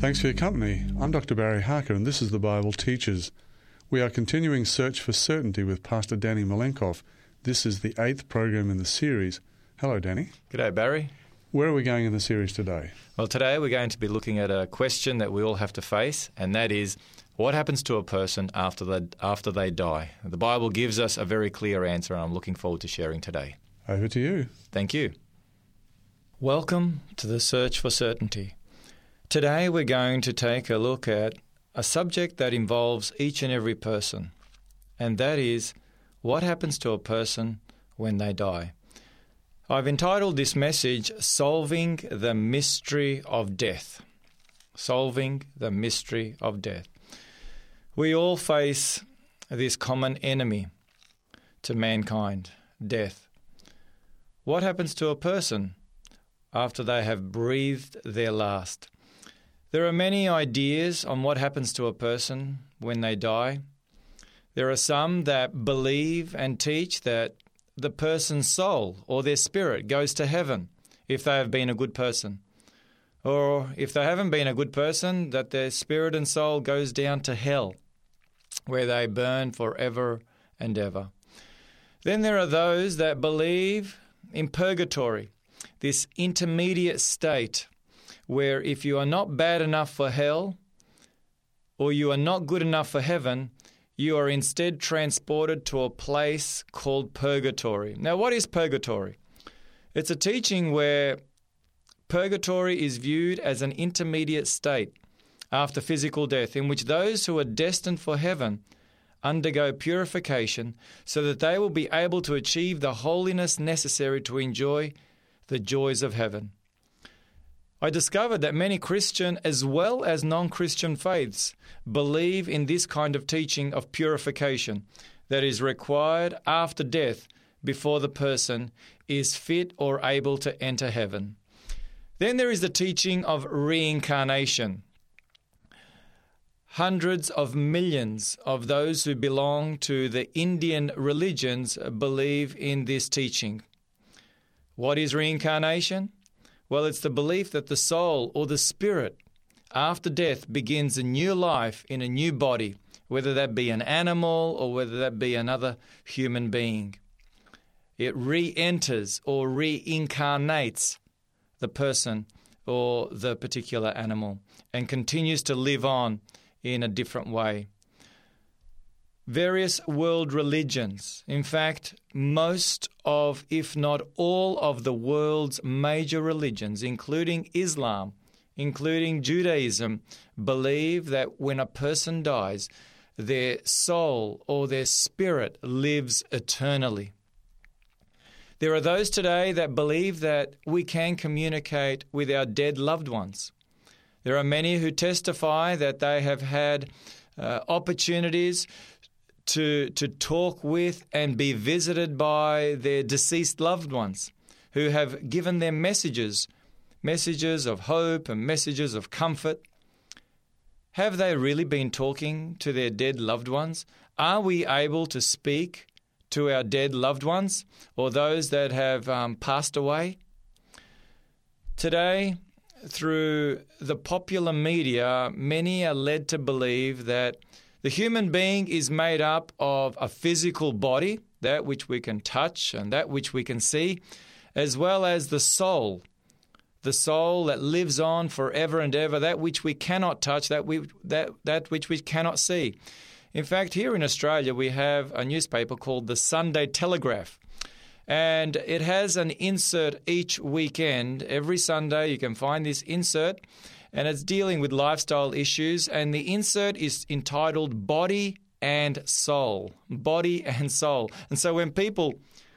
Thanks for your company. I'm Dr. Barry Harker, and this is the Bible Teaches. We are continuing Search for Certainty with Pastor Danny Milenkov. This is the eighth program in the series. Hello, Danny. G'day, Barry. Where are we going in the series today? Well, today we're going to be looking at a question that we all have to face, and that is what happens to a person after they, after they die? The Bible gives us a very clear answer, and I'm looking forward to sharing today. Over to you. Thank you. Welcome to the Search for Certainty. Today we're going to take a look at a subject that involves each and every person, and that is what happens to a person when they die. I've entitled this message Solving the Mystery of Death. Solving the Mystery of Death. We all face this common enemy to mankind death. What happens to a person after they have breathed their last? There are many ideas on what happens to a person when they die. There are some that believe and teach that the person's soul or their spirit goes to heaven if they have been a good person. Or if they haven't been a good person, that their spirit and soul goes down to hell, where they burn forever and ever. Then there are those that believe in purgatory, this intermediate state where if you are not bad enough for hell or you are not good enough for heaven, you are instead transported to a place called purgatory. Now, what is purgatory? It's a teaching where purgatory is viewed as an intermediate state after physical death, in which those who are destined for heaven undergo purification so that they will be able to achieve the holiness necessary to enjoy the joys of heaven. I discovered that many Christian as well as non Christian faiths believe in this kind of teaching of purification that is required after death before the person is fit or able to enter heaven. Then there is the teaching of reincarnation. Hundreds of millions of those who belong to the Indian religions believe in this teaching. What is reincarnation? Well, it's the belief that the soul or the spirit after death begins a new life in a new body, whether that be an animal or whether that be another human being. It re enters or reincarnates the person or the particular animal and continues to live on in a different way various world religions. In fact, most of, if not all, of the world's major religions, including Islam, including Judaism, believe that when a person dies, their soul or their spirit lives eternally. There are those today that believe that we can communicate with our dead loved ones. There are many who testify that they have had uh, opportunities to, to talk with and be visited by their deceased loved ones who have given them messages, messages of hope and messages of comfort. Have they really been talking to their dead loved ones? Are we able to speak to our dead loved ones or those that have um, passed away? Today, through the popular media, many are led to believe that the human being is made up of a physical body, that which we can touch and that which we can see, as well as the soul, the soul that lives on forever and ever, that which we cannot touch, that, we, that, that which we cannot see. In fact, here in Australia, we have a newspaper called the Sunday Telegraph. And it has an insert each weekend. Every Sunday, you can find this insert and it's dealing with lifestyle issues. And the insert is entitled Body and Soul. Body and Soul. And so when people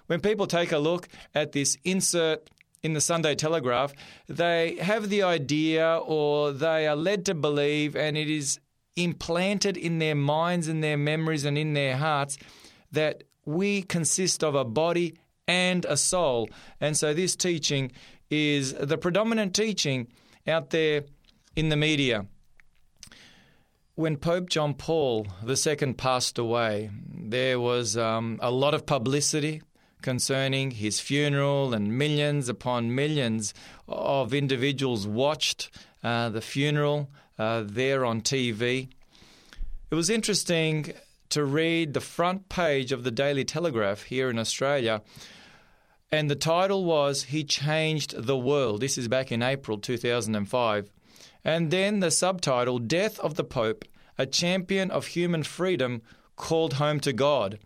when people take a look at this insert in the Sunday Telegraph, they have the idea or they are led to believe, and it is implanted in their minds and their memories and in their hearts that we consist of a body and a soul. And so this teaching is the predominant teaching out there in the media. When Pope John Paul II passed away, there was um, a lot of publicity concerning his funeral, and millions upon millions of individuals watched uh, the funeral uh, there on TV. It was interesting to read the front page of the Daily Telegraph here in Australia. And the title was He Changed the World. This is back in April 2005. And then the subtitle Death of the Pope, a champion of human freedom called home to God.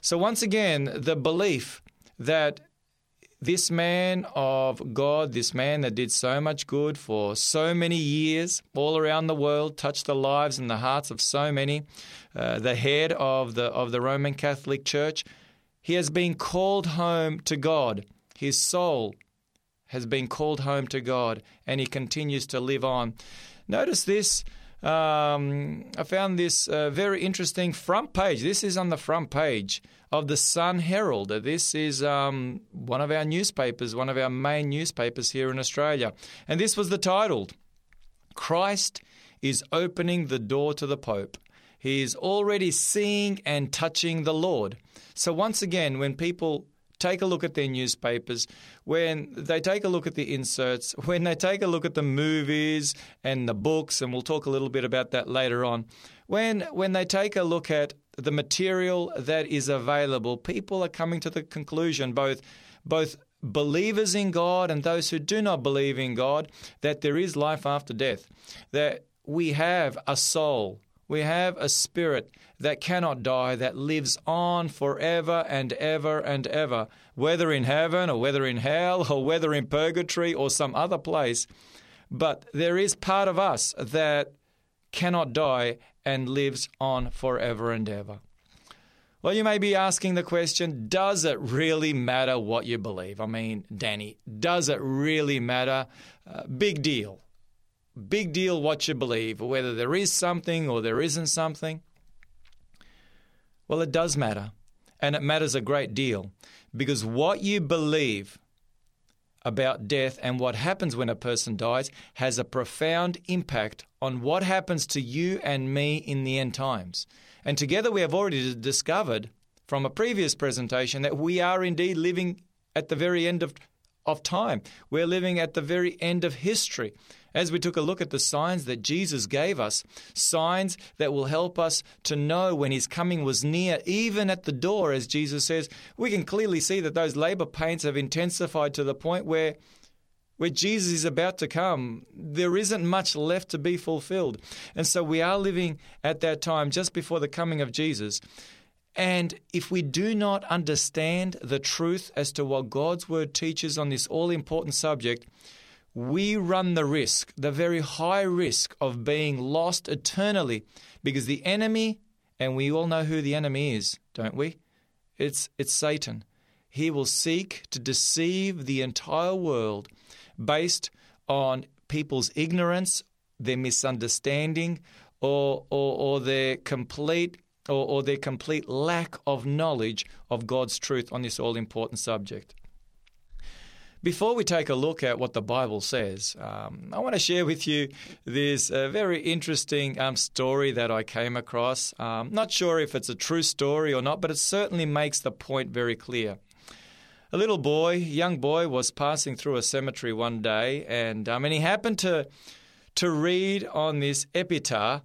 So, once again, the belief that this man of God, this man that did so much good for so many years all around the world, touched the lives and the hearts of so many, uh, the head of the, of the Roman Catholic Church, he has been called home to God. His soul has been called home to God, and he continues to live on. Notice this. Um, I found this uh, very interesting front page. This is on the front page of the Sun Herald. This is um, one of our newspapers, one of our main newspapers here in Australia. And this was the title Christ is opening the door to the Pope. He is already seeing and touching the Lord. So, once again, when people take a look at their newspapers, when they take a look at the inserts, when they take a look at the movies and the books, and we'll talk a little bit about that later on, when, when they take a look at the material that is available, people are coming to the conclusion, both, both believers in God and those who do not believe in God, that there is life after death, that we have a soul we have a spirit that cannot die, that lives on forever and ever and ever, whether in heaven or whether in hell or whether in purgatory or some other place. But there is part of us that cannot die and lives on forever and ever. Well, you may be asking the question does it really matter what you believe? I mean, Danny, does it really matter? Uh, big deal big deal what you believe, whether there is something or there isn't something. Well, it does matter. And it matters a great deal because what you believe about death and what happens when a person dies has a profound impact on what happens to you and me in the end times. And together we have already discovered from a previous presentation that we are indeed living at the very end of, of time. We're living at the very end of history as we took a look at the signs that Jesus gave us, signs that will help us to know when his coming was near, even at the door, as Jesus says, we can clearly see that those labor pains have intensified to the point where where Jesus is about to come, there isn't much left to be fulfilled. And so we are living at that time just before the coming of Jesus. And if we do not understand the truth as to what God's word teaches on this all important subject, we run the risk, the very high risk of being lost eternally because the enemy, and we all know who the enemy is, don't we? It's, it's Satan. He will seek to deceive the entire world based on people's ignorance, their misunderstanding, or, or, or their complete or, or their complete lack of knowledge of God's truth on this all important subject. Before we take a look at what the Bible says, um, I want to share with you this uh, very interesting um, story that I came across. Um, not sure if it's a true story or not, but it certainly makes the point very clear. A little boy, young boy, was passing through a cemetery one day, and um, and he happened to to read on this epitaph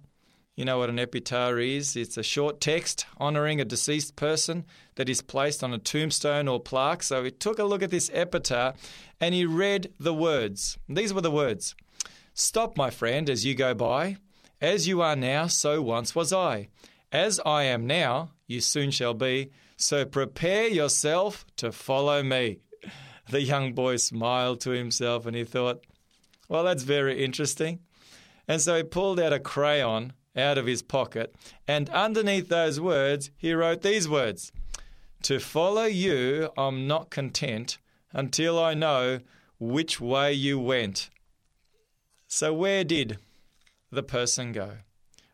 you know what an epitaph is? It's a short text honouring a deceased person that is placed on a tombstone or plaque. So he took a look at this epitaph and he read the words. These were the words Stop, my friend, as you go by. As you are now, so once was I. As I am now, you soon shall be. So prepare yourself to follow me. The young boy smiled to himself and he thought, well, that's very interesting. And so he pulled out a crayon out of his pocket, and underneath those words, he wrote these words To follow you, I'm not content until I know which way you went. So, where did the person go?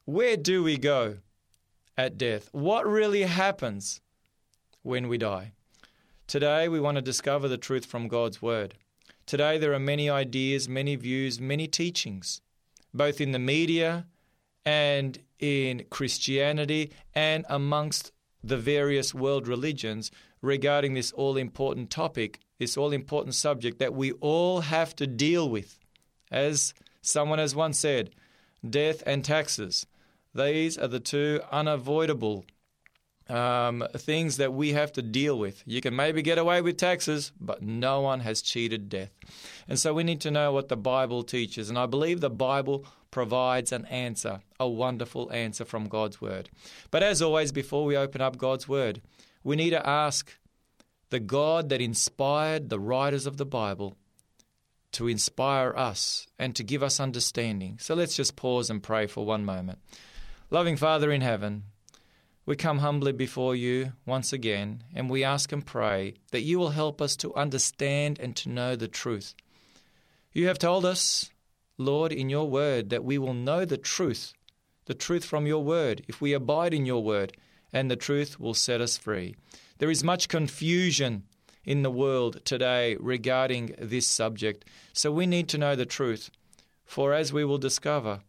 Where do we go at death? What really happens when we die? Today, we want to discover the truth from God's Word. Today, there are many ideas, many views, many teachings, both in the media and in Christianity and amongst the various world religions regarding this all important topic, this all important subject that we all have to deal with. As Someone has once said, death and taxes. These are the two unavoidable um, things that we have to deal with. You can maybe get away with taxes, but no one has cheated death. And so we need to know what the Bible teaches. And I believe the Bible provides an answer, a wonderful answer from God's Word. But as always, before we open up God's Word, we need to ask the God that inspired the writers of the Bible to inspire us and to give us understanding. So let's just pause and pray for one moment. Loving Father in heaven, we come humbly before you once again, and we ask and pray that you will help us to understand and to know the truth. You have told us, Lord, in your word, that we will know the truth, the truth from your word, if we abide in your word, and the truth will set us free. There is much confusion in the world today regarding this subject, so we need to know the truth. For as we will discover,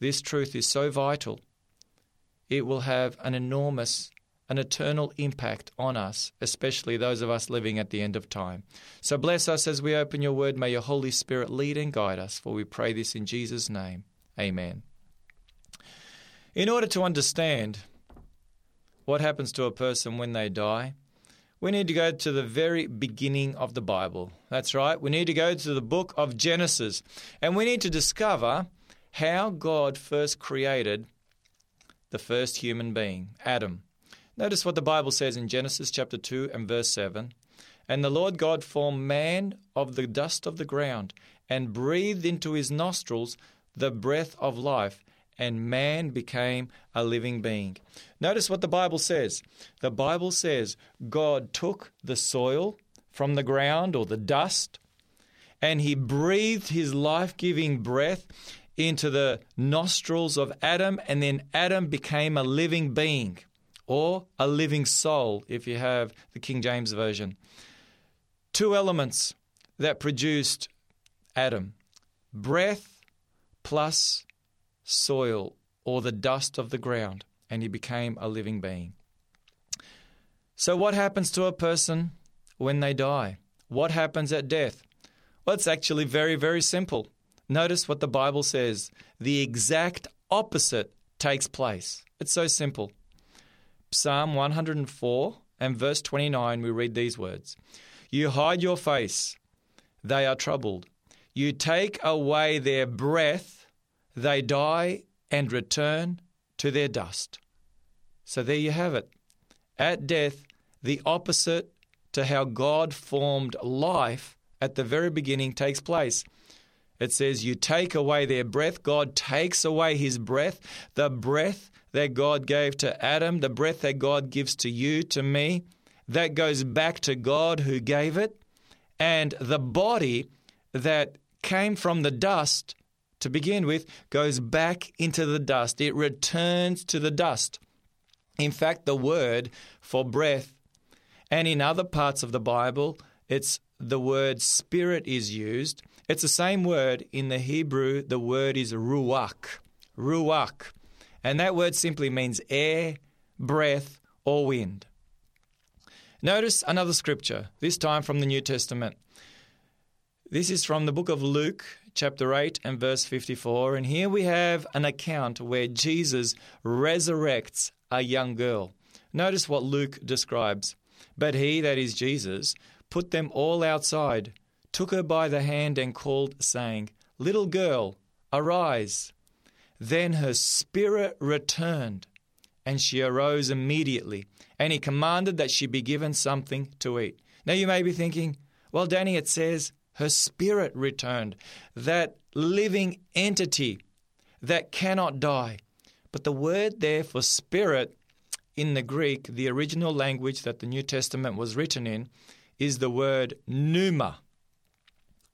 this truth is so vital it will have an enormous, an eternal impact on us, especially those of us living at the end of time. So bless us as we open your word. May your Holy Spirit lead and guide us, for we pray this in Jesus' name. Amen. In order to understand what happens to a person when they die, we need to go to the very beginning of the Bible. That's right. We need to go to the book of Genesis and we need to discover how God first created the first human being, Adam. Notice what the Bible says in Genesis chapter 2 and verse 7. And the Lord God formed man of the dust of the ground and breathed into his nostrils the breath of life, and man became a living being. Notice what the Bible says. The Bible says God took the soil from the ground or the dust and he breathed his life giving breath into the nostrils of Adam, and then Adam became a living being or a living soul, if you have the King James Version. Two elements that produced Adam breath plus soil or the dust of the ground, and he became a living being. So, what happens to a person when they die? What happens at death? Well, it's actually very, very simple. Notice what the Bible says the exact opposite takes place. It's so simple. Psalm 104 and verse 29, we read these words You hide your face, they are troubled. You take away their breath, they die and return to their dust. So there you have it. At death, the opposite to how God formed life at the very beginning takes place. It says, You take away their breath. God takes away his breath, the breath that God gave to Adam, the breath that God gives to you, to me. That goes back to God who gave it. And the body that came from the dust to begin with goes back into the dust. It returns to the dust. In fact, the word for breath, and in other parts of the Bible, it's the word spirit is used. It's the same word in the Hebrew. The word is ruach. Ruach. And that word simply means air, breath, or wind. Notice another scripture, this time from the New Testament. This is from the book of Luke, chapter 8 and verse 54. And here we have an account where Jesus resurrects a young girl. Notice what Luke describes. But he, that is Jesus, put them all outside took her by the hand and called, saying, Little girl, arise. Then her spirit returned, and she arose immediately, and he commanded that she be given something to eat. Now you may be thinking, well, Danny, it says her spirit returned, that living entity that cannot die. But the word there for spirit in the Greek, the original language that the New Testament was written in, is the word pneuma.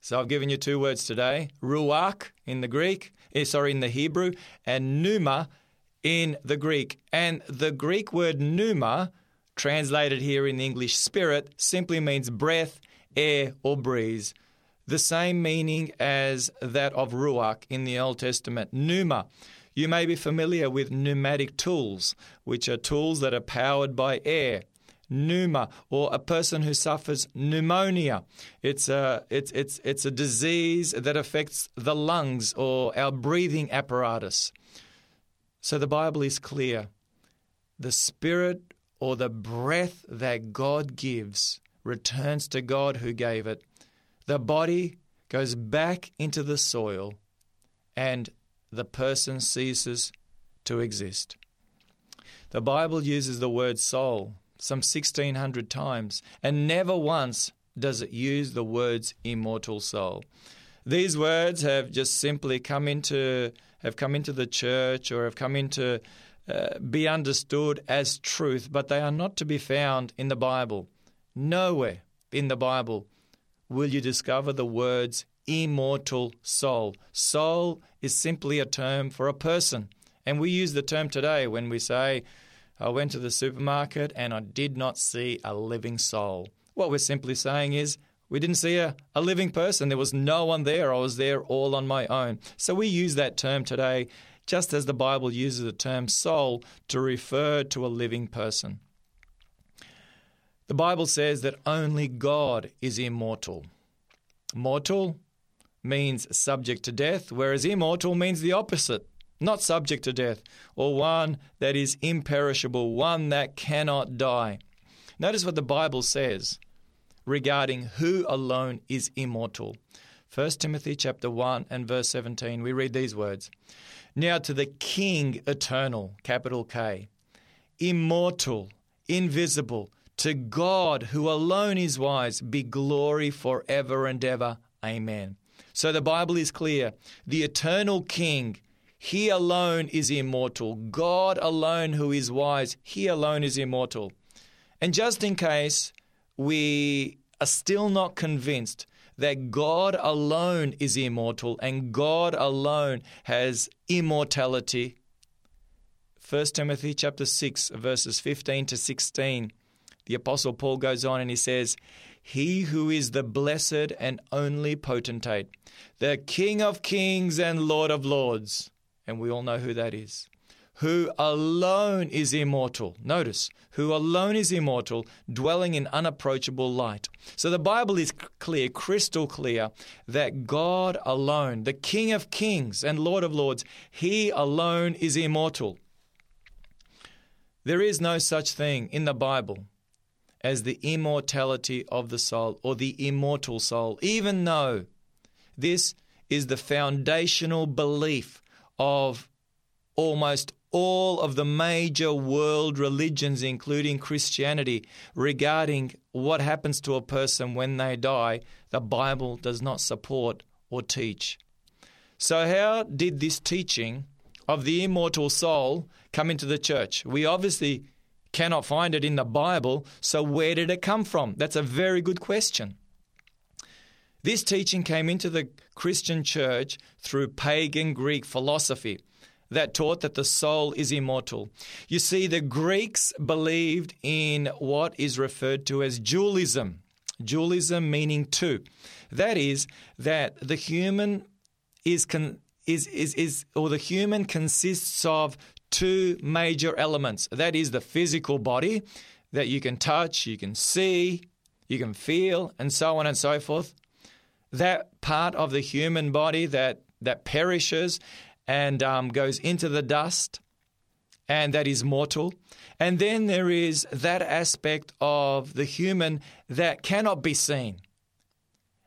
So I've given you two words today ruach in the Greek, eh, sorry, in the Hebrew, and pneuma in the Greek. And the Greek word pneuma, translated here in the English spirit, simply means breath, air, or breeze. The same meaning as that of ruach in the Old Testament. Pneuma. You may be familiar with pneumatic tools, which are tools that are powered by air. Pneuma, or a person who suffers pneumonia. It's a, it's, it's, it's a disease that affects the lungs or our breathing apparatus. So the Bible is clear. The spirit or the breath that God gives returns to God who gave it. The body goes back into the soil and the person ceases to exist. The Bible uses the word soul some 1600 times, and never once does it use the words immortal soul. These words have just simply come into have come into the church or have come into uh, be understood as truth, but they are not to be found in the Bible. Nowhere in the Bible will you discover the words immortal soul. Soul is simply a term for a person. And we use the term today when we say, I went to the supermarket and I did not see a living soul. What we're simply saying is, we didn't see a, a living person. There was no one there. I was there all on my own. So we use that term today just as the Bible uses the term soul to refer to a living person. The Bible says that only God is immortal. Mortal means subject to death, whereas immortal means the opposite not subject to death, or one that is imperishable, one that cannot die. Notice what the Bible says regarding who alone is immortal. 1 Timothy chapter 1 and verse 17 we read these words. Now to the king eternal, capital K, immortal, invisible, to God who alone is wise, be glory forever and ever. Amen. So the Bible is clear. The eternal King, he alone is immortal. God alone, who is wise, He alone is immortal. And just in case we are still not convinced that God alone is immortal and God alone has immortality, 1 Timothy chapter 6 verses 15 to 16 the apostle Paul goes on and he says he who is the blessed and only potentate the king of kings and lord of lords and we all know who that is. Who alone is immortal. Notice, who alone is immortal, dwelling in unapproachable light. So the Bible is clear, crystal clear, that God alone, the King of kings and Lord of lords, He alone is immortal. There is no such thing in the Bible as the immortality of the soul or the immortal soul, even though this is the foundational belief of almost all of the major world religions, including Christianity, regarding what happens to a person when they die, the Bible does not support or teach. So, how did this teaching of the immortal soul come into the church? We obviously cannot find it in the Bible, so where did it come from? That's a very good question. This teaching came into the Christian church through pagan Greek philosophy that taught that the soul is immortal. You see, the Greeks believed in what is referred to as dualism. Dualism meaning two. That is, that the human is, con- is, is, is, or the human consists of two major elements. That is the physical body that you can touch, you can see, you can feel, and so on and so forth that part of the human body that, that perishes and um, goes into the dust and that is mortal. And then there is that aspect of the human that cannot be seen,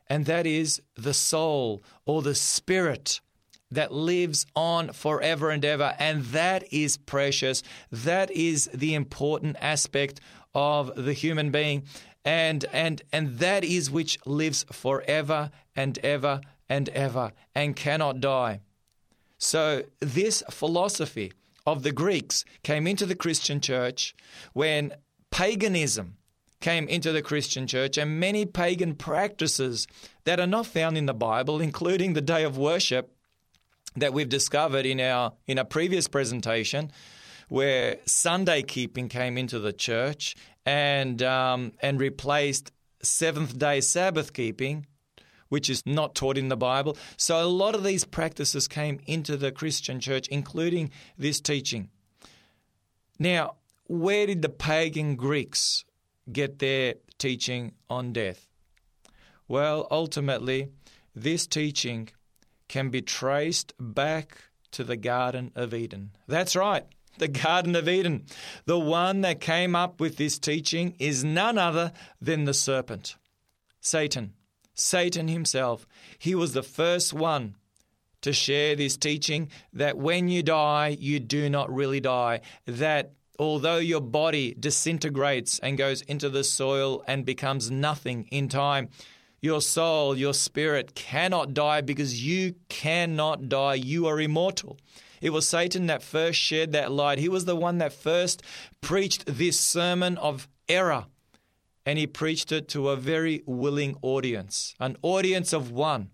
and that is the soul or the spirit that lives on forever and ever. And that is precious. That is the important aspect of the human being and and and that is which lives forever and ever and ever and cannot die. So this philosophy of the Greeks came into the Christian church when paganism came into the Christian church and many pagan practices that are not found in the Bible, including the day of worship that we've discovered in our in a previous presentation, where Sunday keeping came into the church and um, and replaced seventh day Sabbath keeping, which is not taught in the Bible. So a lot of these practices came into the Christian church, including this teaching. Now, where did the pagan Greeks get their teaching on death? Well, ultimately, this teaching can be traced back to the Garden of Eden. That's right, the Garden of Eden. The one that came up with this teaching is none other than the serpent, Satan. Satan himself. He was the first one to share this teaching that when you die, you do not really die. That although your body disintegrates and goes into the soil and becomes nothing in time, your soul, your spirit cannot die because you cannot die. You are immortal. It was Satan that first shared that light. He was the one that first preached this sermon of error. And he preached it to a very willing audience, an audience of one.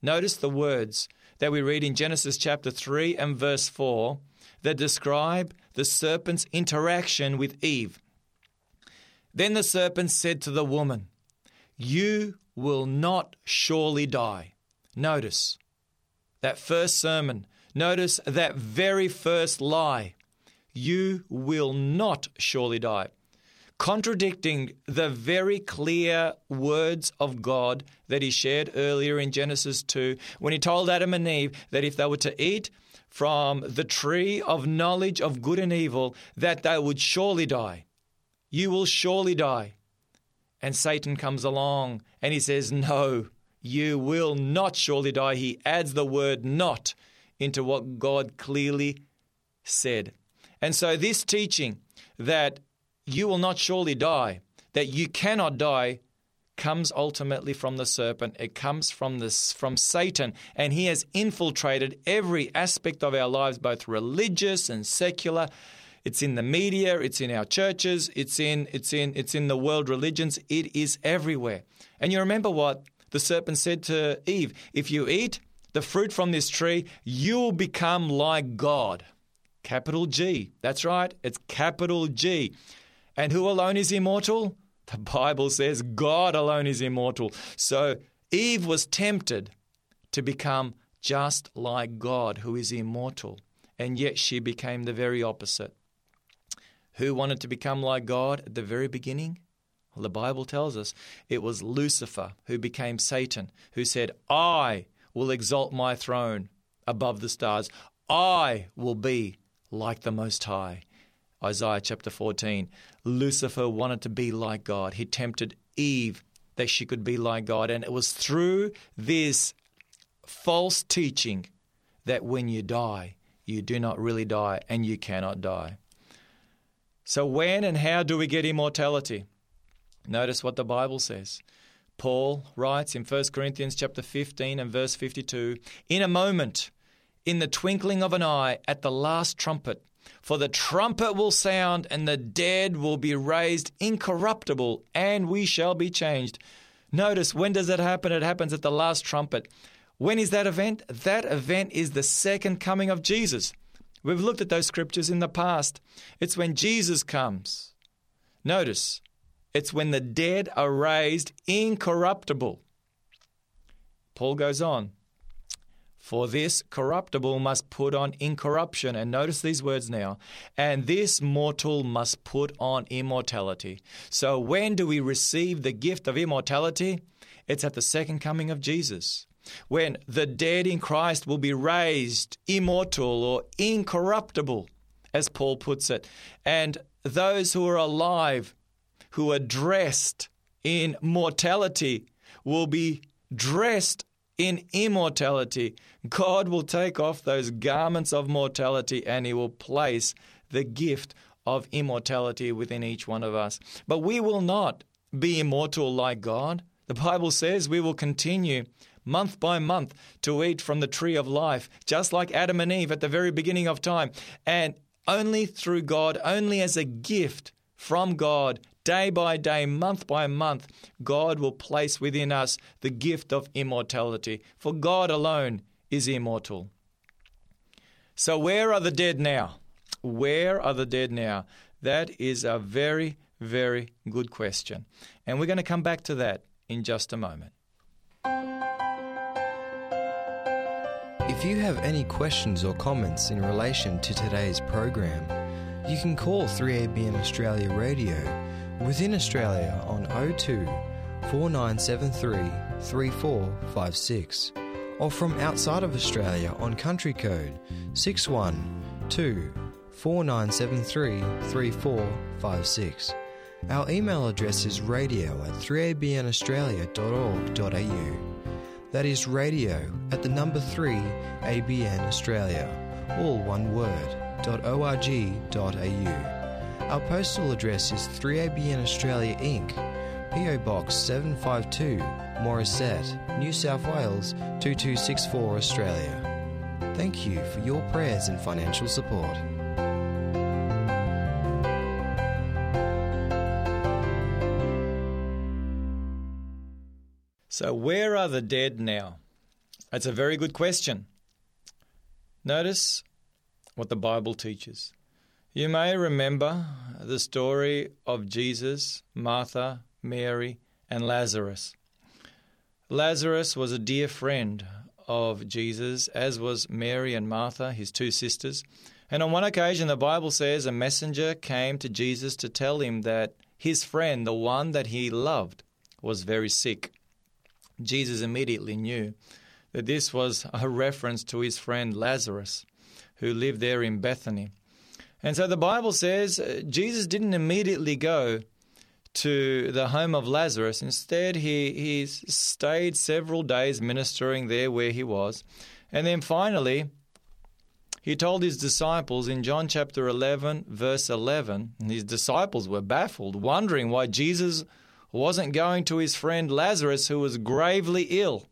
Notice the words that we read in Genesis chapter 3 and verse 4 that describe the serpent's interaction with Eve. Then the serpent said to the woman, You will not surely die. Notice that first sermon. Notice that very first lie. You will not surely die contradicting the very clear words of God that he shared earlier in Genesis 2 when he told Adam and Eve that if they were to eat from the tree of knowledge of good and evil, that they would surely die. You will surely die. And Satan comes along and he says, No, you will not surely die. He adds the word not into what God clearly said. And so, this teaching that you will not surely die, that you cannot die, comes ultimately from the serpent. It comes from this from Satan, and he has infiltrated every aspect of our lives, both religious and secular. It's in the media, it's in our churches, it's in it's in it's in the world religions. It is everywhere. And you remember what the serpent said to Eve, if you eat the fruit from this tree, you'll become like God. Capital G. That's right. It's capital G. And who alone is immortal? The Bible says God alone is immortal. So Eve was tempted to become just like God, who is immortal. And yet she became the very opposite. Who wanted to become like God at the very beginning? Well, the Bible tells us it was Lucifer who became Satan, who said, I will exalt my throne above the stars. I will be like the Most High. Isaiah chapter 14. Lucifer wanted to be like God. He tempted Eve that she could be like God. And it was through this false teaching that when you die, you do not really die and you cannot die. So, when and how do we get immortality? Notice what the Bible says. Paul writes in 1 Corinthians chapter 15 and verse 52 In a moment, in the twinkling of an eye, at the last trumpet, for the trumpet will sound, and the dead will be raised incorruptible, and we shall be changed. Notice, when does that happen? It happens at the last trumpet. When is that event? That event is the second coming of Jesus. We've looked at those scriptures in the past. It's when Jesus comes. Notice, it's when the dead are raised incorruptible. Paul goes on. For this corruptible must put on incorruption. And notice these words now. And this mortal must put on immortality. So when do we receive the gift of immortality? It's at the second coming of Jesus. When the dead in Christ will be raised immortal or incorruptible, as Paul puts it. And those who are alive, who are dressed in mortality, will be dressed in immortality. God will take off those garments of mortality and He will place the gift of immortality within each one of us. But we will not be immortal like God. The Bible says we will continue month by month to eat from the tree of life, just like Adam and Eve at the very beginning of time. And only through God, only as a gift from God, day by day, month by month, God will place within us the gift of immortality. For God alone is immortal. So, where are the dead now? Where are the dead now? That is a very, very good question. And we're going to come back to that in just a moment. If you have any questions or comments in relation to today's program, you can call 3ABN Australia Radio Within Australia on 02 4973 3456 or from outside of Australia on country code 612 4973 3456. Our email address is radio at 3abnaustralia.org.au. That is radio at the number 3 ABN Australia, all one word, .org.au. Our postal address is 3ABN Australia Inc., PO Box 752, Morisset, New South Wales 2264 Australia. Thank you for your prayers and financial support. So, where are the dead now? That's a very good question. Notice what the Bible teaches. You may remember the story of Jesus, Martha, Mary, and Lazarus. Lazarus was a dear friend of Jesus, as was Mary and Martha, his two sisters. And on one occasion, the Bible says a messenger came to Jesus to tell him that his friend, the one that he loved, was very sick. Jesus immediately knew that this was a reference to his friend Lazarus, who lived there in Bethany. And so the Bible says uh, Jesus didn't immediately go to the home of Lazarus. Instead, he, he stayed several days ministering there where he was. And then finally, he told his disciples in John chapter 11, verse 11, and his disciples were baffled, wondering why Jesus wasn't going to his friend Lazarus, who was gravely ill.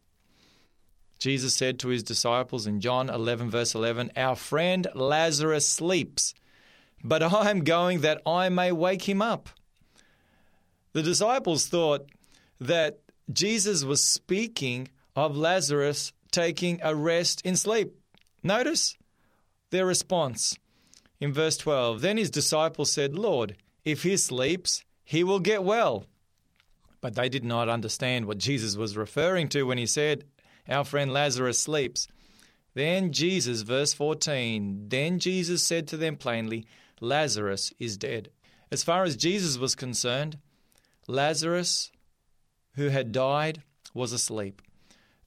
Jesus said to his disciples in John 11, verse 11, Our friend Lazarus sleeps, but I am going that I may wake him up. The disciples thought that Jesus was speaking of Lazarus taking a rest in sleep. Notice their response in verse 12. Then his disciples said, Lord, if he sleeps, he will get well. But they did not understand what Jesus was referring to when he said, Our friend Lazarus sleeps. Then Jesus, verse 14, then Jesus said to them plainly, Lazarus is dead. As far as Jesus was concerned, Lazarus, who had died, was asleep.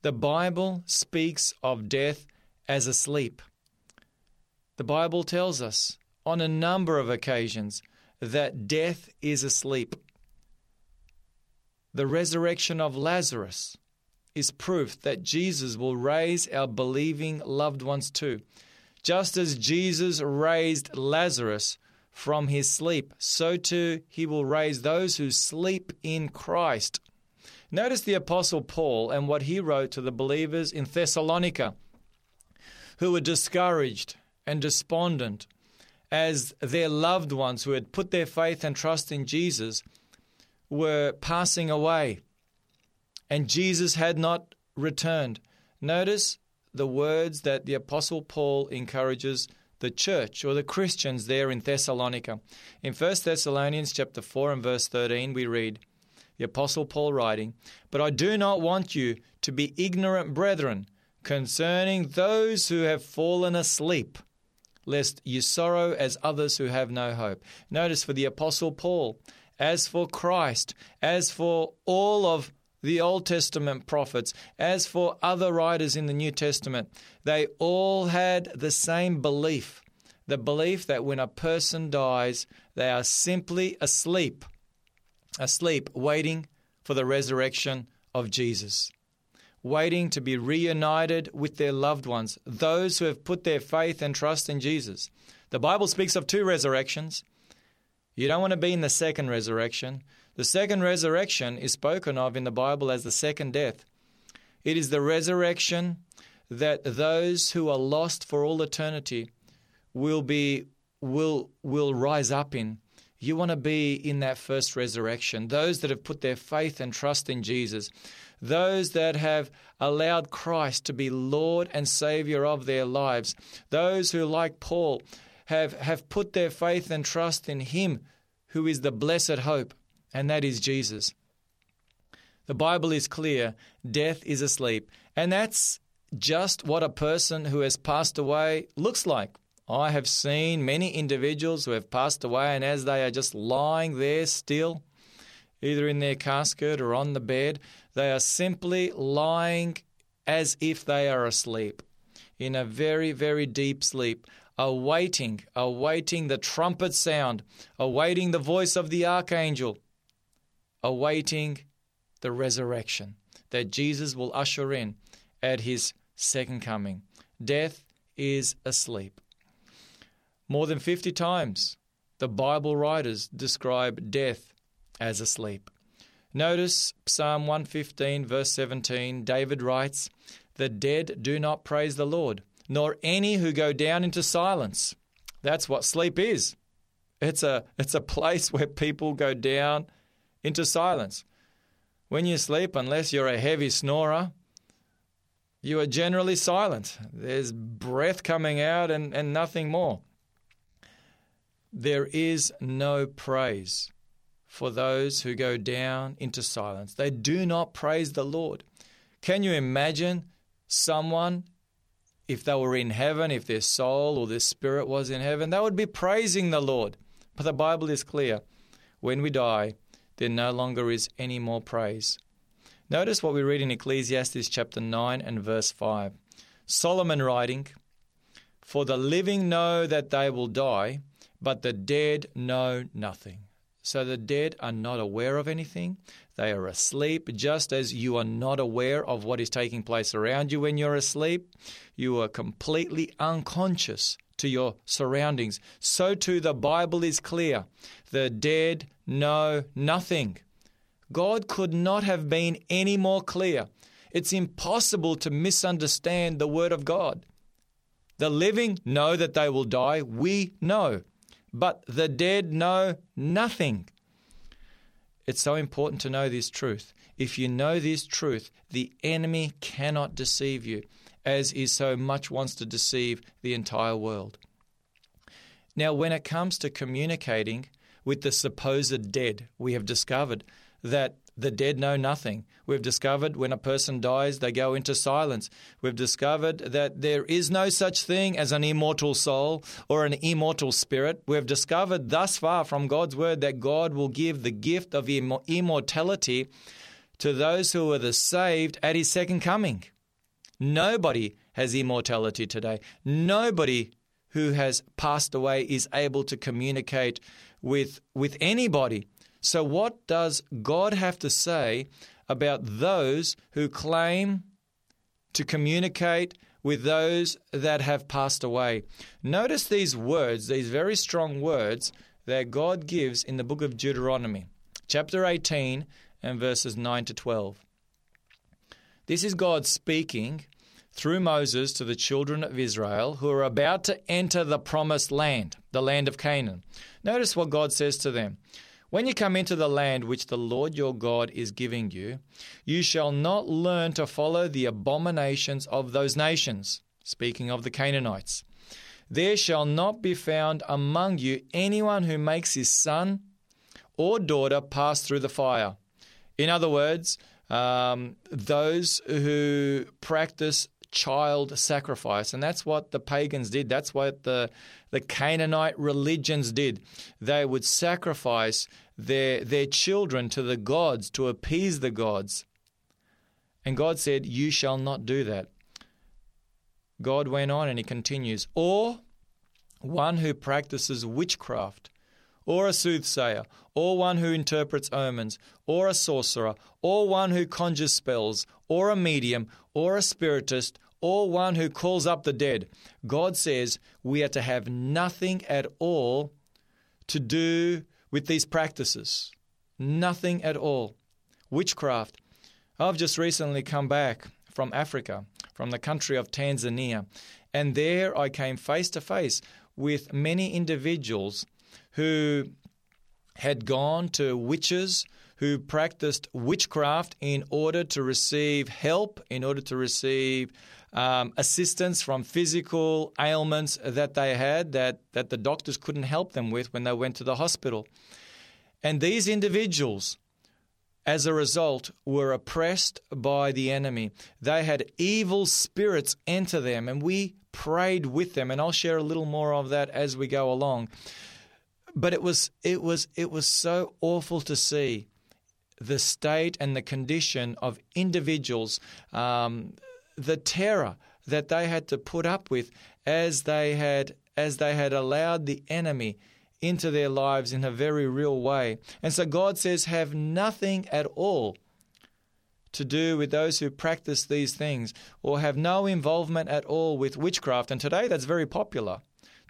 The Bible speaks of death as asleep. The Bible tells us on a number of occasions that death is asleep. The resurrection of Lazarus is proof that Jesus will raise our believing loved ones too. Just as Jesus raised Lazarus from his sleep, so too he will raise those who sleep in Christ. Notice the Apostle Paul and what he wrote to the believers in Thessalonica who were discouraged and despondent as their loved ones who had put their faith and trust in Jesus were passing away and Jesus had not returned. Notice the words that the Apostle Paul encourages the church or the Christians there in Thessalonica. In 1 Thessalonians chapter 4 and verse 13 we read the apostle Paul writing, "But I do not want you to be ignorant, brethren, concerning those who have fallen asleep, lest you sorrow as others who have no hope." Notice for the apostle Paul, as for Christ, as for all of the Old Testament prophets, as for other writers in the New Testament, they all had the same belief the belief that when a person dies, they are simply asleep, asleep, waiting for the resurrection of Jesus, waiting to be reunited with their loved ones, those who have put their faith and trust in Jesus. The Bible speaks of two resurrections. You don't want to be in the second resurrection. The second resurrection is spoken of in the Bible as the second death. It is the resurrection that those who are lost for all eternity will be will will rise up in. You want to be in that first resurrection. Those that have put their faith and trust in Jesus. Those that have allowed Christ to be Lord and Savior of their lives. Those who, like Paul, have, have put their faith and trust in Him who is the blessed hope and that is Jesus. The Bible is clear death is asleep, and that's just what a person who has passed away looks like. I have seen many individuals who have passed away, and as they are just lying there still, either in their casket or on the bed. They are simply lying as if they are asleep, in a very, very deep sleep, awaiting, awaiting the trumpet sound, awaiting the voice of the archangel, awaiting the resurrection that Jesus will usher in at his second coming. Death is asleep. More than 50 times, the Bible writers describe death as asleep. Notice Psalm 115, verse 17, David writes, The dead do not praise the Lord, nor any who go down into silence. That's what sleep is. It's a, it's a place where people go down into silence. When you sleep, unless you're a heavy snorer, you are generally silent. There's breath coming out and, and nothing more. There is no praise for those who go down into silence. They do not praise the Lord. Can you imagine someone, if they were in heaven, if their soul or their spirit was in heaven, they would be praising the Lord. But the Bible is clear when we die, there no longer is any more praise. Notice what we read in Ecclesiastes chapter 9 and verse 5. Solomon writing, For the living know that they will die, but the dead know nothing. So the dead are not aware of anything. They are asleep, just as you are not aware of what is taking place around you when you're asleep. You are completely unconscious to your surroundings. So too, the Bible is clear the dead know nothing. God could not have been any more clear. It's impossible to misunderstand the Word of God. The living know that they will die, we know, but the dead know nothing. It's so important to know this truth. If you know this truth, the enemy cannot deceive you, as he so much wants to deceive the entire world. Now, when it comes to communicating with the supposed dead, we have discovered that the dead know nothing. We've discovered when a person dies, they go into silence. We've discovered that there is no such thing as an immortal soul or an immortal spirit. We've discovered thus far from God's word that God will give the gift of immortality to those who are the saved at his second coming. Nobody has immortality today. Nobody who has passed away is able to communicate with, with anybody. So, what does God have to say about those who claim to communicate with those that have passed away? Notice these words, these very strong words that God gives in the book of Deuteronomy, chapter 18 and verses 9 to 12. This is God speaking through Moses to the children of Israel who are about to enter the promised land, the land of Canaan. Notice what God says to them. When you come into the land which the Lord your God is giving you, you shall not learn to follow the abominations of those nations. Speaking of the Canaanites. There shall not be found among you anyone who makes his son or daughter pass through the fire. In other words, um, those who practice child sacrifice. And that's what the pagans did. That's what the, the Canaanite religions did. They would sacrifice their, their children to the gods to appease the gods. And God said, You shall not do that. God went on and he continues, or one who practices witchcraft, or a soothsayer, or one who interprets omens, or a sorcerer, or one who conjures spells, or a medium, or a spiritist, or one who calls up the dead. God says we are to have nothing at all to do with these practices. Nothing at all. Witchcraft. I've just recently come back from Africa, from the country of Tanzania, and there I came face to face with many individuals who had gone to witches who practiced witchcraft in order to receive help, in order to receive um, assistance from physical ailments that they had that, that the doctors couldn't help them with when they went to the hospital. And these individuals, as a result, were oppressed by the enemy. They had evil spirits enter them, and we prayed with them. And I'll share a little more of that as we go along. But it was it was it was so awful to see the state and the condition of individuals, um, the terror that they had to put up with as they had as they had allowed the enemy into their lives in a very real way. And so God says, have nothing at all to do with those who practice these things or have no involvement at all with witchcraft. And today that's very popular.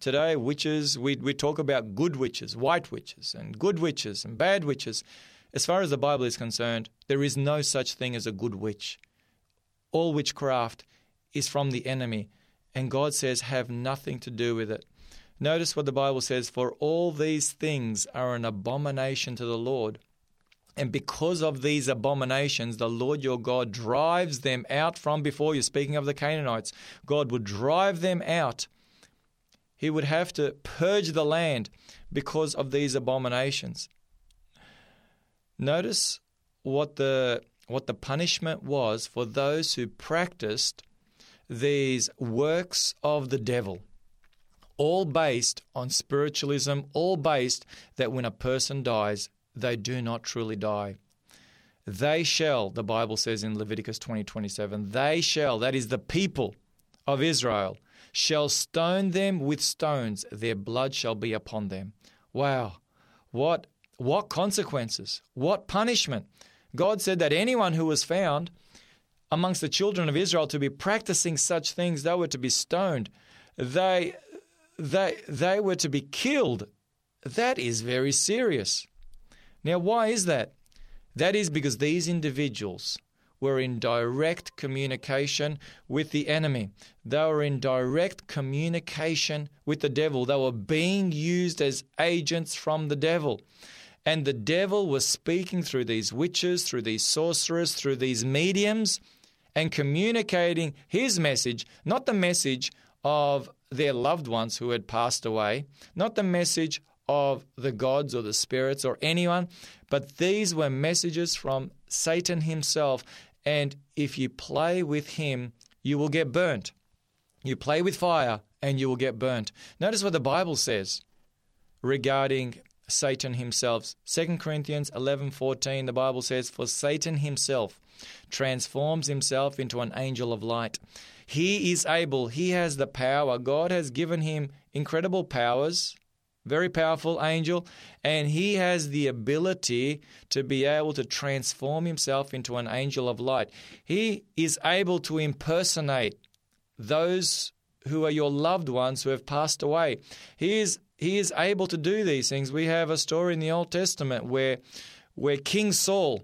Today, witches, we, we talk about good witches, white witches, and good witches and bad witches. As far as the Bible is concerned, there is no such thing as a good witch. All witchcraft is from the enemy, and God says, have nothing to do with it. Notice what the Bible says For all these things are an abomination to the Lord. And because of these abominations, the Lord your God drives them out from before you. Speaking of the Canaanites, God would drive them out. He would have to purge the land because of these abominations. Notice what the what the punishment was for those who practiced these works of the devil. All based on spiritualism, all based that when a person dies, they do not truly die. They shall, the Bible says in Leviticus 20 27, they shall, that is the people of Israel, shall stone them with stones, their blood shall be upon them. Wow, what, what consequences, what punishment. God said that anyone who was found amongst the children of Israel to be practicing such things, they were to be stoned. They, they, they were to be killed. That is very serious. Now, why is that? That is because these individuals were in direct communication with the enemy. They were in direct communication with the devil. They were being used as agents from the devil. And the devil was speaking through these witches, through these sorcerers, through these mediums, and communicating his message, not the message of their loved ones who had passed away, not the message of the gods or the spirits or anyone, but these were messages from Satan himself. And if you play with him, you will get burnt. You play with fire and you will get burnt. Notice what the Bible says regarding Satan himself. 2 Corinthians 11:14 the Bible says for Satan himself transforms himself into an angel of light. He is able, he has the power. God has given him incredible powers very powerful angel, and he has the ability to be able to transform himself into an angel of light. He is able to impersonate those who are your loved ones who have passed away. He is he is able to do these things. We have a story in the Old Testament where where King Saul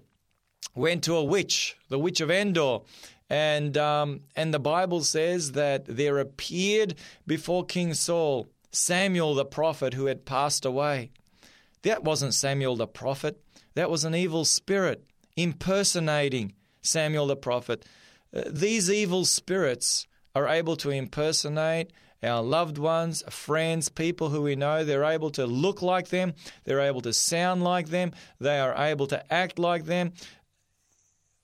went to a witch, the witch of Endor, and um, and the Bible says that there appeared before King Saul Samuel the prophet who had passed away. That wasn't Samuel the prophet, that was an evil spirit impersonating Samuel the prophet. Uh, these evil spirits are able to impersonate our loved ones, friends, people who we know. They're able to look like them, they're able to sound like them, they are able to act like them.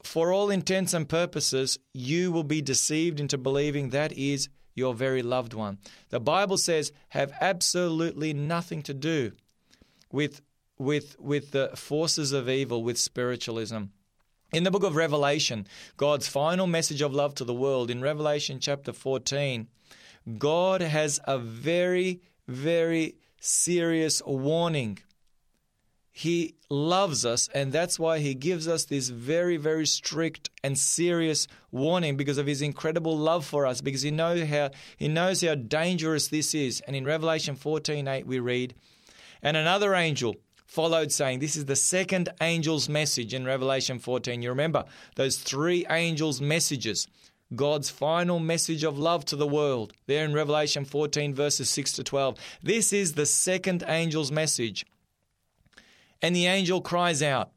For all intents and purposes, you will be deceived into believing that is your very loved one. The Bible says have absolutely nothing to do with with with the forces of evil with spiritualism. In the book of Revelation, God's final message of love to the world in Revelation chapter 14, God has a very very serious warning he loves us, and that's why He gives us this very, very strict and serious warning because of His incredible love for us, because He knows how, he knows how dangerous this is. And in Revelation 14 8, we read, And another angel followed, saying, This is the second angel's message in Revelation 14. You remember those three angels' messages. God's final message of love to the world, there in Revelation 14, verses 6 to 12. This is the second angel's message. And the angel cries out,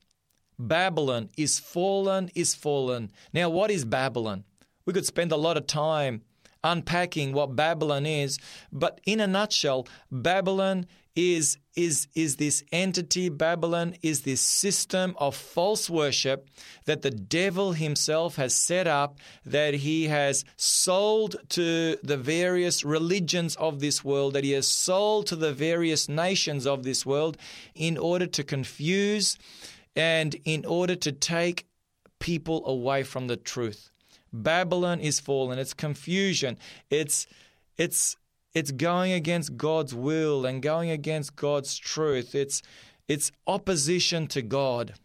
Babylon is fallen, is fallen. Now, what is Babylon? We could spend a lot of time unpacking what Babylon is, but in a nutshell, Babylon is, is, is this entity, Babylon is this system of false worship that the devil himself has set up, that he has sold to the various religions of this world, that he has sold to the various nations of this world in order to confuse and in order to take people away from the truth. Babylon is fallen. It's confusion. It's it's it's going against God's will and going against God's truth. It's it's opposition to God.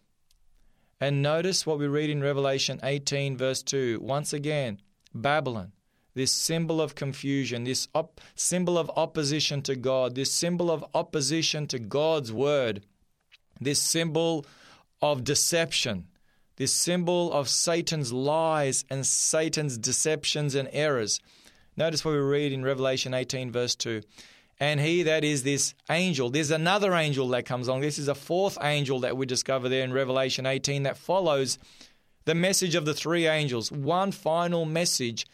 And notice what we read in Revelation 18, verse 2. Once again, Babylon, this symbol of confusion, this op- symbol of opposition to God, this symbol of opposition to God's word, this symbol of deception, this symbol of Satan's lies and Satan's deceptions and errors. Notice what we read in Revelation 18, verse 2. And he that is this angel, there's another angel that comes along. This is a fourth angel that we discover there in Revelation 18 that follows the message of the three angels, one final message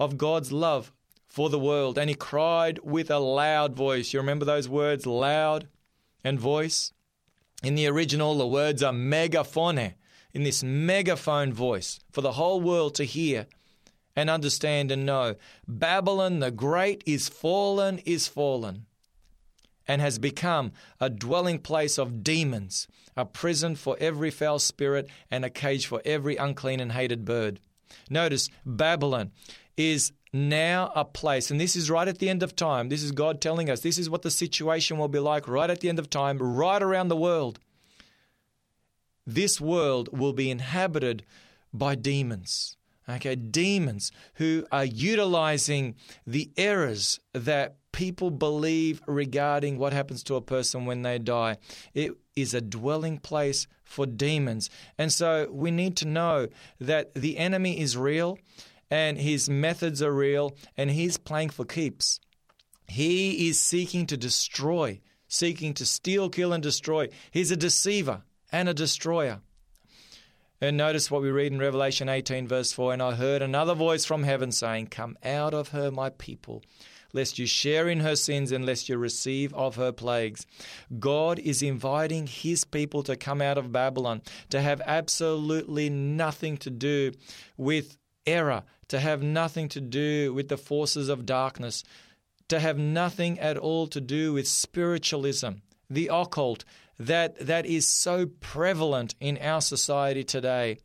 of God's love for the world. And he cried with a loud voice. You remember those words, loud and voice? In the original, the words are megaphone, in this megaphone voice for the whole world to hear and understand and know. Babylon the Great is fallen, is fallen, and has become a dwelling place of demons, a prison for every foul spirit, and a cage for every unclean and hated bird. Notice, Babylon is now a place, and this is right at the end of time. This is God telling us this is what the situation will be like right at the end of time, right around the world. This world will be inhabited by demons. Okay, demons who are utilizing the errors that people believe regarding what happens to a person when they die. It is a dwelling place for demons. And so we need to know that the enemy is real and his methods are real and he's playing for keeps. He is seeking to destroy, seeking to steal, kill, and destroy. He's a deceiver and a destroyer. And notice what we read in Revelation 18, verse 4 And I heard another voice from heaven saying, Come out of her, my people, lest you share in her sins and lest you receive of her plagues. God is inviting his people to come out of Babylon, to have absolutely nothing to do with error, to have nothing to do with the forces of darkness, to have nothing at all to do with spiritualism, the occult, that, that is so prevalent in our society today.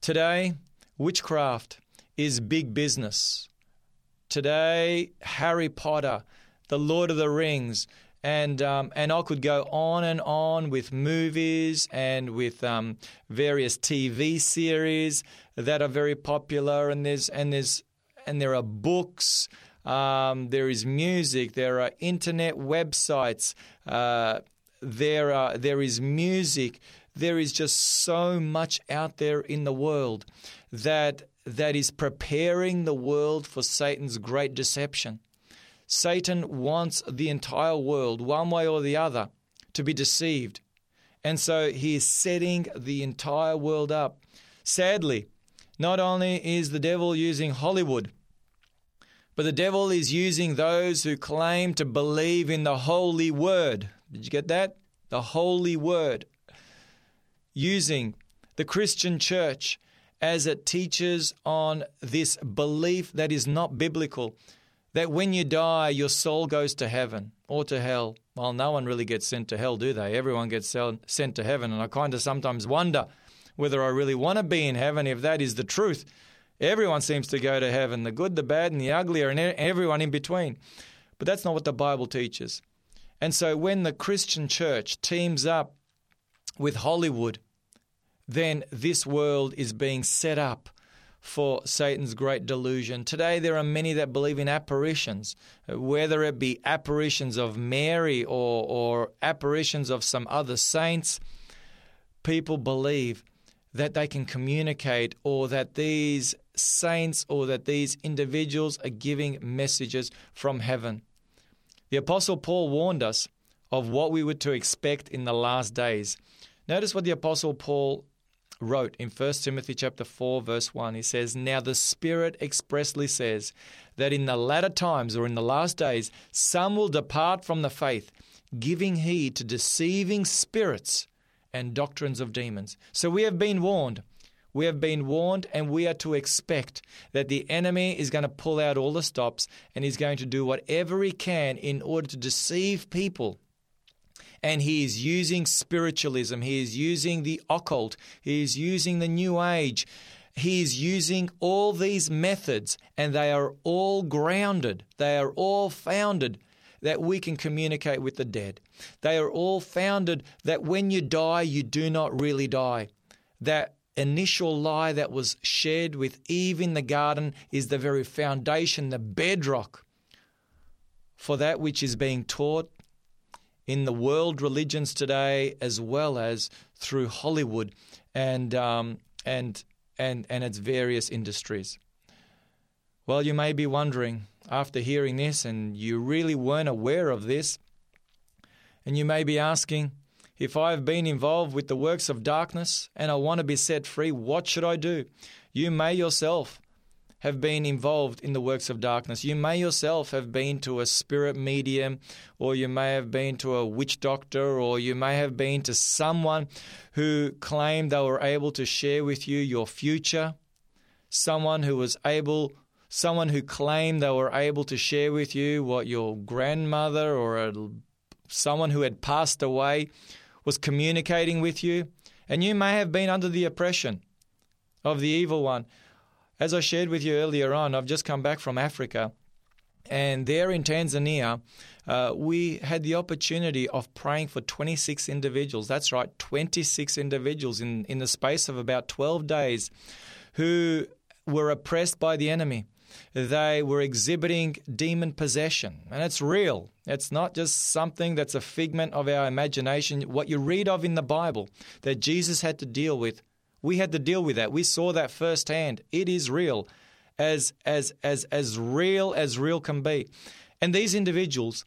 Today, witchcraft is big business. Today, Harry Potter, The Lord of the Rings, and um, and I could go on and on with movies and with um, various TV series that are very popular, and there's and there's and there are books. Um, there is music. There are internet websites. Uh, there are there is music. There is just so much out there in the world that that is preparing the world for Satan's great deception. Satan wants the entire world, one way or the other, to be deceived. And so he is setting the entire world up. Sadly, not only is the devil using Hollywood, but the devil is using those who claim to believe in the holy word. Did you get that? The holy word. Using the Christian church as it teaches on this belief that is not biblical that when you die, your soul goes to heaven or to hell. Well, no one really gets sent to hell, do they? Everyone gets sent to heaven. And I kind of sometimes wonder whether I really want to be in heaven if that is the truth. Everyone seems to go to heaven the good, the bad, and the ugly, and everyone in between. But that's not what the Bible teaches. And so when the Christian church teams up with Hollywood, then this world is being set up for Satan's great delusion. Today, there are many that believe in apparitions, whether it be apparitions of Mary or, or apparitions of some other saints. People believe that they can communicate or that these saints or that these individuals are giving messages from heaven. The Apostle Paul warned us of what we were to expect in the last days. Notice what the Apostle Paul wrote in 1 Timothy chapter 4 verse 1 he says now the spirit expressly says that in the latter times or in the last days some will depart from the faith giving heed to deceiving spirits and doctrines of demons so we have been warned we have been warned and we are to expect that the enemy is going to pull out all the stops and he's going to do whatever he can in order to deceive people And he is using spiritualism, he is using the occult, he is using the New Age. He is using all these methods, and they are all grounded, they are all founded that we can communicate with the dead. They are all founded that when you die, you do not really die. That initial lie that was shared with Eve in the garden is the very foundation, the bedrock for that which is being taught in the world religions today, as well as through Hollywood and um, and and and its various industries. Well, you may be wondering after hearing this, and you really weren't aware of this, and you may be asking, if I have been involved with the works of darkness and I want to be set free, what should I do? You may yourself have been involved in the works of darkness. You may yourself have been to a spirit medium, or you may have been to a witch doctor, or you may have been to someone who claimed they were able to share with you your future, someone who was able. Someone who claimed they were able to share with you what your grandmother or a, someone who had passed away was communicating with you, and you may have been under the oppression of the evil one. As I shared with you earlier on, I've just come back from Africa, and there in Tanzania, uh, we had the opportunity of praying for 26 individuals. That's right, 26 individuals in, in the space of about 12 days who were oppressed by the enemy. They were exhibiting demon possession, and it's real. It's not just something that's a figment of our imagination. What you read of in the Bible that Jesus had to deal with we had to deal with that. We saw that firsthand. It is real, as as as as real as real can be. And these individuals,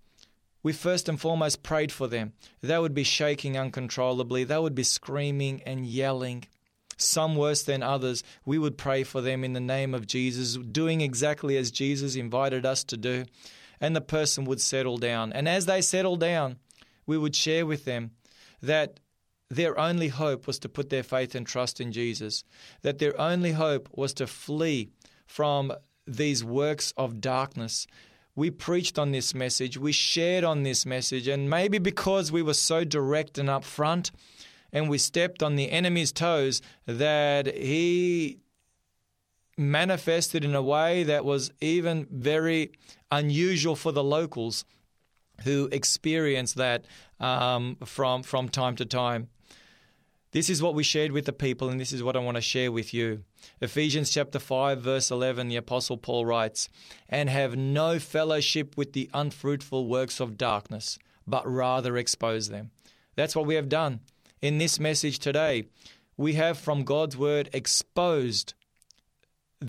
we first and foremost prayed for them. They would be shaking uncontrollably. They would be screaming and yelling. Some worse than others. We would pray for them in the name of Jesus, doing exactly as Jesus invited us to do. And the person would settle down. And as they settled down, we would share with them that their only hope was to put their faith and trust in Jesus, that their only hope was to flee from these works of darkness. We preached on this message, we shared on this message, and maybe because we were so direct and upfront and we stepped on the enemy's toes, that he manifested in a way that was even very unusual for the locals who experienced that um, from from time to time. This is what we shared with the people, and this is what I want to share with you. Ephesians chapter 5, verse 11, the Apostle Paul writes, And have no fellowship with the unfruitful works of darkness, but rather expose them. That's what we have done. In this message today, we have from God's word exposed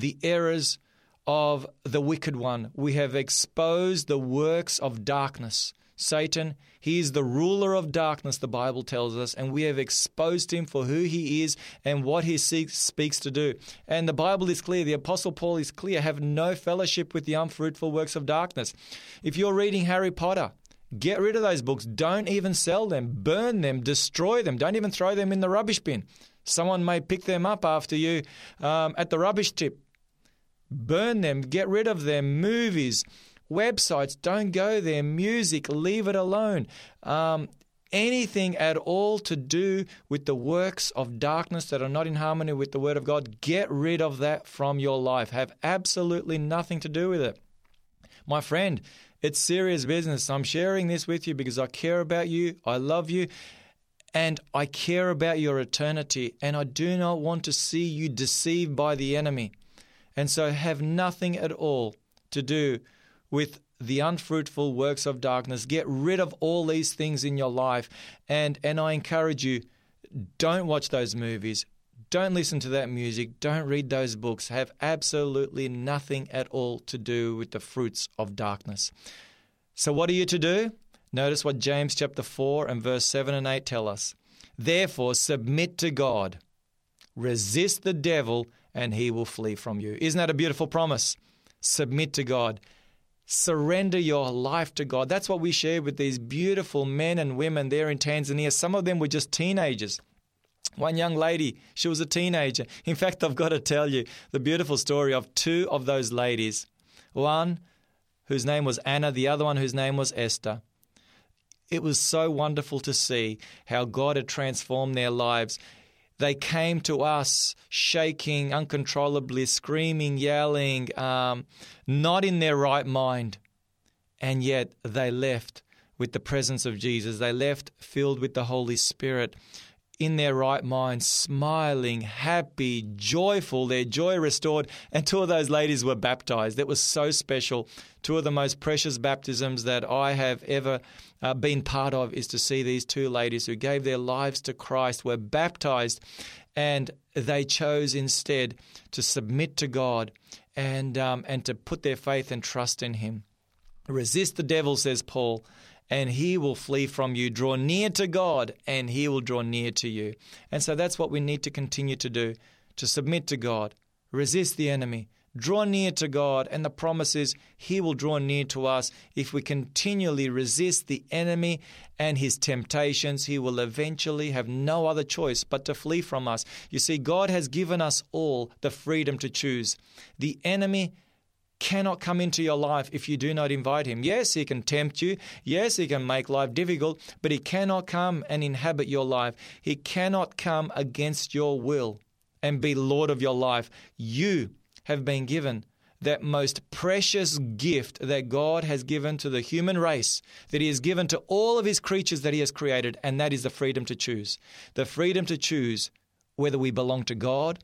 the errors of the wicked one. We have exposed the works of darkness. Satan, he is the ruler of darkness, the Bible tells us, and we have exposed him for who he is and what he seeks, speaks to do. And the Bible is clear, the Apostle Paul is clear have no fellowship with the unfruitful works of darkness. If you're reading Harry Potter, Get rid of those books. Don't even sell them. Burn them. Destroy them. Don't even throw them in the rubbish bin. Someone may pick them up after you um, at the rubbish tip. Burn them. Get rid of them. Movies websites, don't go there. Music, leave it alone. Um, anything at all to do with the works of darkness that are not in harmony with the Word of God, get rid of that from your life. Have absolutely nothing to do with it. My friend, it's serious business. I'm sharing this with you because I care about you, I love you, and I care about your eternity, and I do not want to see you deceived by the enemy. And so have nothing at all to do with the unfruitful works of darkness. Get rid of all these things in your life. And, and I encourage you don't watch those movies. Don't listen to that music. Don't read those books. Have absolutely nothing at all to do with the fruits of darkness. So, what are you to do? Notice what James chapter 4 and verse 7 and 8 tell us. Therefore, submit to God, resist the devil, and he will flee from you. Isn't that a beautiful promise? Submit to God. Surrender your life to God. That's what we shared with these beautiful men and women there in Tanzania. Some of them were just teenagers. One young lady, she was a teenager. In fact, I've got to tell you the beautiful story of two of those ladies. One whose name was Anna, the other one whose name was Esther. It was so wonderful to see how God had transformed their lives. They came to us shaking uncontrollably, screaming, yelling, um, not in their right mind. And yet they left with the presence of Jesus. They left filled with the Holy Spirit in their right mind, smiling, happy, joyful, their joy restored. And two of those ladies were baptized. That was so special. Two of the most precious baptisms that I have ever uh, been part of is to see these two ladies who gave their lives to Christ, were baptized, and they chose instead to submit to God and, um, and to put their faith and trust in Him. Resist the devil, says Paul, and he will flee from you. Draw near to God, and he will draw near to you. And so that's what we need to continue to do to submit to God, resist the enemy, draw near to God, and the promise is he will draw near to us. If we continually resist the enemy and his temptations, he will eventually have no other choice but to flee from us. You see, God has given us all the freedom to choose. The enemy cannot come into your life if you do not invite him. Yes, he can tempt you. Yes, he can make life difficult, but he cannot come and inhabit your life. He cannot come against your will and be Lord of your life. You have been given that most precious gift that God has given to the human race, that He has given to all of His creatures that He has created, and that is the freedom to choose. The freedom to choose whether we belong to God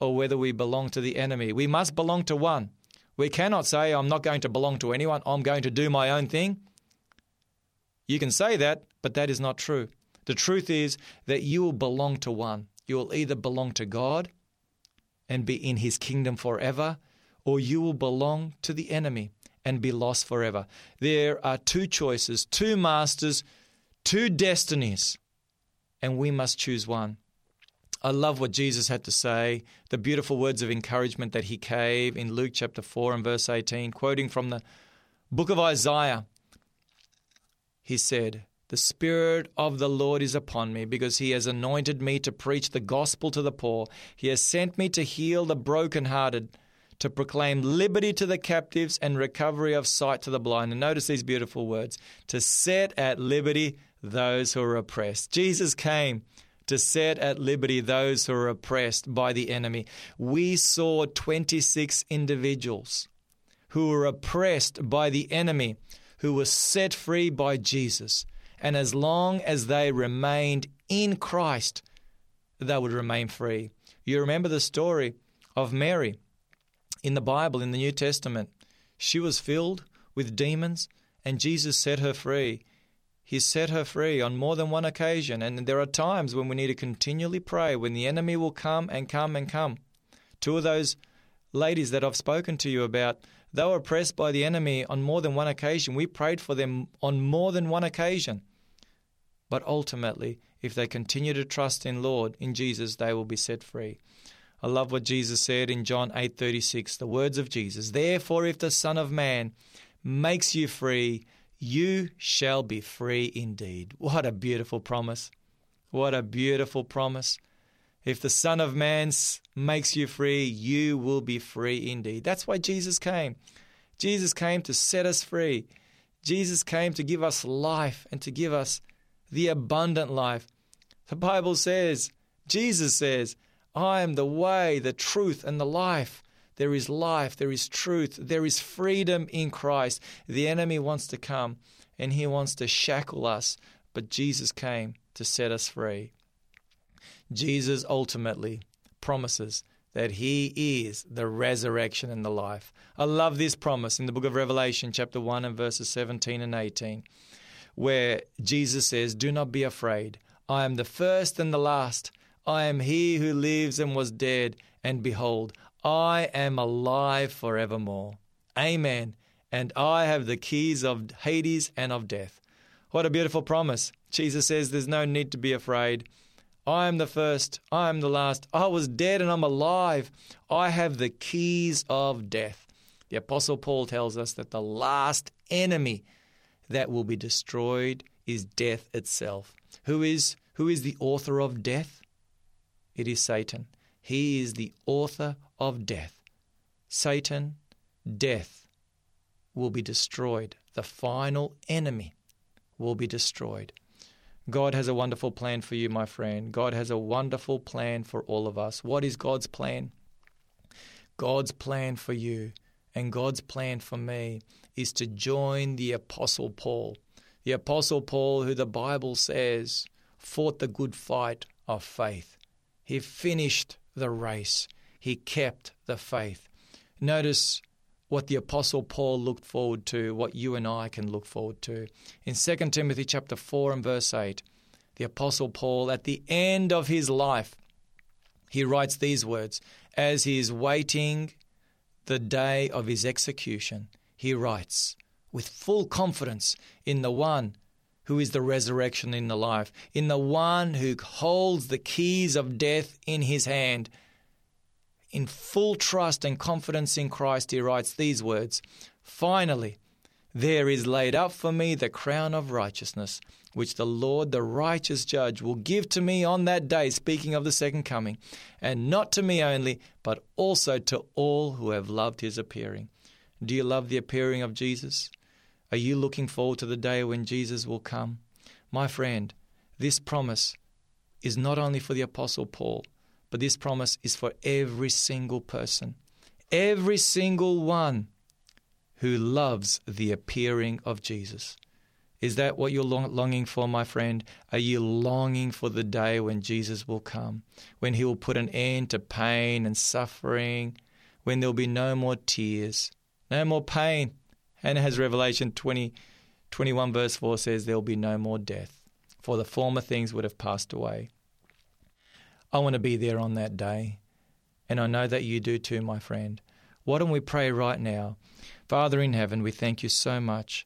or whether we belong to the enemy. We must belong to one. We cannot say, I'm not going to belong to anyone, I'm going to do my own thing. You can say that, but that is not true. The truth is that you will belong to one. You will either belong to God and be in his kingdom forever, or you will belong to the enemy and be lost forever. There are two choices, two masters, two destinies, and we must choose one. I love what Jesus had to say, the beautiful words of encouragement that he gave in Luke chapter 4 and verse 18, quoting from the book of Isaiah. He said, The Spirit of the Lord is upon me because he has anointed me to preach the gospel to the poor. He has sent me to heal the brokenhearted, to proclaim liberty to the captives and recovery of sight to the blind. And notice these beautiful words to set at liberty those who are oppressed. Jesus came to set at liberty those who are oppressed by the enemy. We saw 26 individuals who were oppressed by the enemy who were set free by Jesus. And as long as they remained in Christ, they would remain free. You remember the story of Mary in the Bible, in the New Testament. She was filled with demons, and Jesus set her free. He set her free on more than one occasion. And there are times when we need to continually pray, when the enemy will come and come and come. Two of those ladies that I've spoken to you about, they were oppressed by the enemy on more than one occasion. We prayed for them on more than one occasion. But ultimately, if they continue to trust in Lord, in Jesus, they will be set free. I love what Jesus said in John 8:36, the words of Jesus. Therefore, if the Son of Man makes you free, you shall be free indeed. What a beautiful promise. What a beautiful promise. If the Son of Man makes you free, you will be free indeed. That's why Jesus came. Jesus came to set us free. Jesus came to give us life and to give us the abundant life. The Bible says, Jesus says, I am the way, the truth, and the life. There is life, there is truth, there is freedom in Christ. The enemy wants to come and he wants to shackle us, but Jesus came to set us free. Jesus ultimately promises that he is the resurrection and the life. I love this promise in the book of Revelation, chapter 1 and verses 17 and 18, where Jesus says, Do not be afraid. I am the first and the last. I am he who lives and was dead, and behold, I am alive forevermore. Amen. And I have the keys of Hades and of death. What a beautiful promise. Jesus says there's no need to be afraid. I am the first, I am the last. I was dead and I'm alive. I have the keys of death. The Apostle Paul tells us that the last enemy that will be destroyed is death itself. Who is, who is the author of death? It is Satan. He is the author of death. Satan, death will be destroyed. The final enemy will be destroyed. God has a wonderful plan for you, my friend. God has a wonderful plan for all of us. What is God's plan? God's plan for you and God's plan for me is to join the Apostle Paul. The Apostle Paul, who the Bible says fought the good fight of faith. He finished the race, he kept the faith. Notice what the apostle Paul looked forward to, what you and I can look forward to. In 2 Timothy chapter 4 and verse 8, the apostle Paul at the end of his life he writes these words as he is waiting the day of his execution. He writes with full confidence in the one who is the resurrection in the life, in the one who holds the keys of death in his hand. In full trust and confidence in Christ, he writes these words Finally, there is laid up for me the crown of righteousness, which the Lord, the righteous judge, will give to me on that day, speaking of the second coming, and not to me only, but also to all who have loved his appearing. Do you love the appearing of Jesus? Are you looking forward to the day when Jesus will come? My friend, this promise is not only for the Apostle Paul, but this promise is for every single person. Every single one who loves the appearing of Jesus. Is that what you're longing for, my friend? Are you longing for the day when Jesus will come, when he will put an end to pain and suffering, when there'll be no more tears, no more pain, and as Revelation 20, 21, verse 4 says, there will be no more death, for the former things would have passed away. I want to be there on that day, and I know that you do too, my friend. Why don't we pray right now? Father in heaven, we thank you so much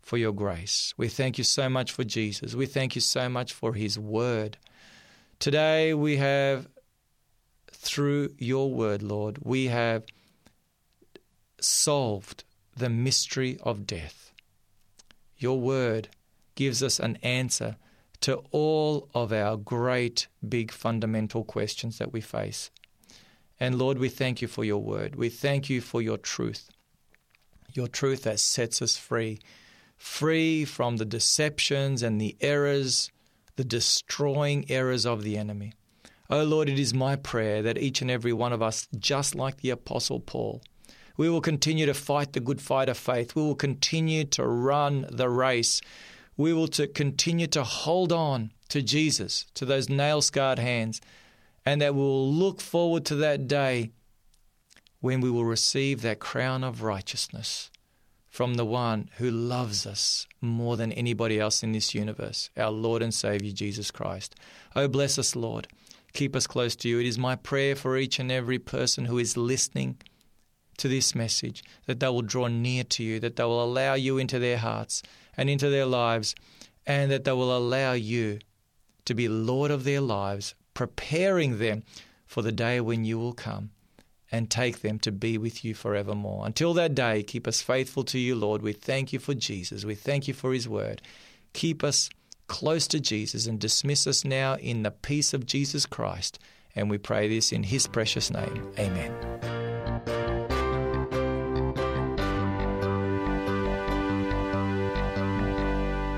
for your grace. We thank you so much for Jesus. We thank you so much for his word. Today we have, through your word, Lord, we have solved the mystery of death. Your word gives us an answer to all of our great, big, fundamental questions that we face. And Lord, we thank you for your word. We thank you for your truth, your truth that sets us free, free from the deceptions and the errors, the destroying errors of the enemy. Oh Lord, it is my prayer that each and every one of us, just like the Apostle Paul, we will continue to fight the good fight of faith. We will continue to run the race. We will to continue to hold on to Jesus, to those nail scarred hands, and that we will look forward to that day when we will receive that crown of righteousness from the one who loves us more than anybody else in this universe, our Lord and Savior Jesus Christ. Oh, bless us, Lord. Keep us close to you. It is my prayer for each and every person who is listening to this message, that they will draw near to you, that they will allow you into their hearts and into their lives, and that they will allow you to be Lord of their lives, preparing them for the day when you will come and take them to be with you forevermore. Until that day, keep us faithful to you, Lord. We thank you for Jesus. We thank you for his word. Keep us close to Jesus and dismiss us now in the peace of Jesus Christ. And we pray this in his precious name. Amen.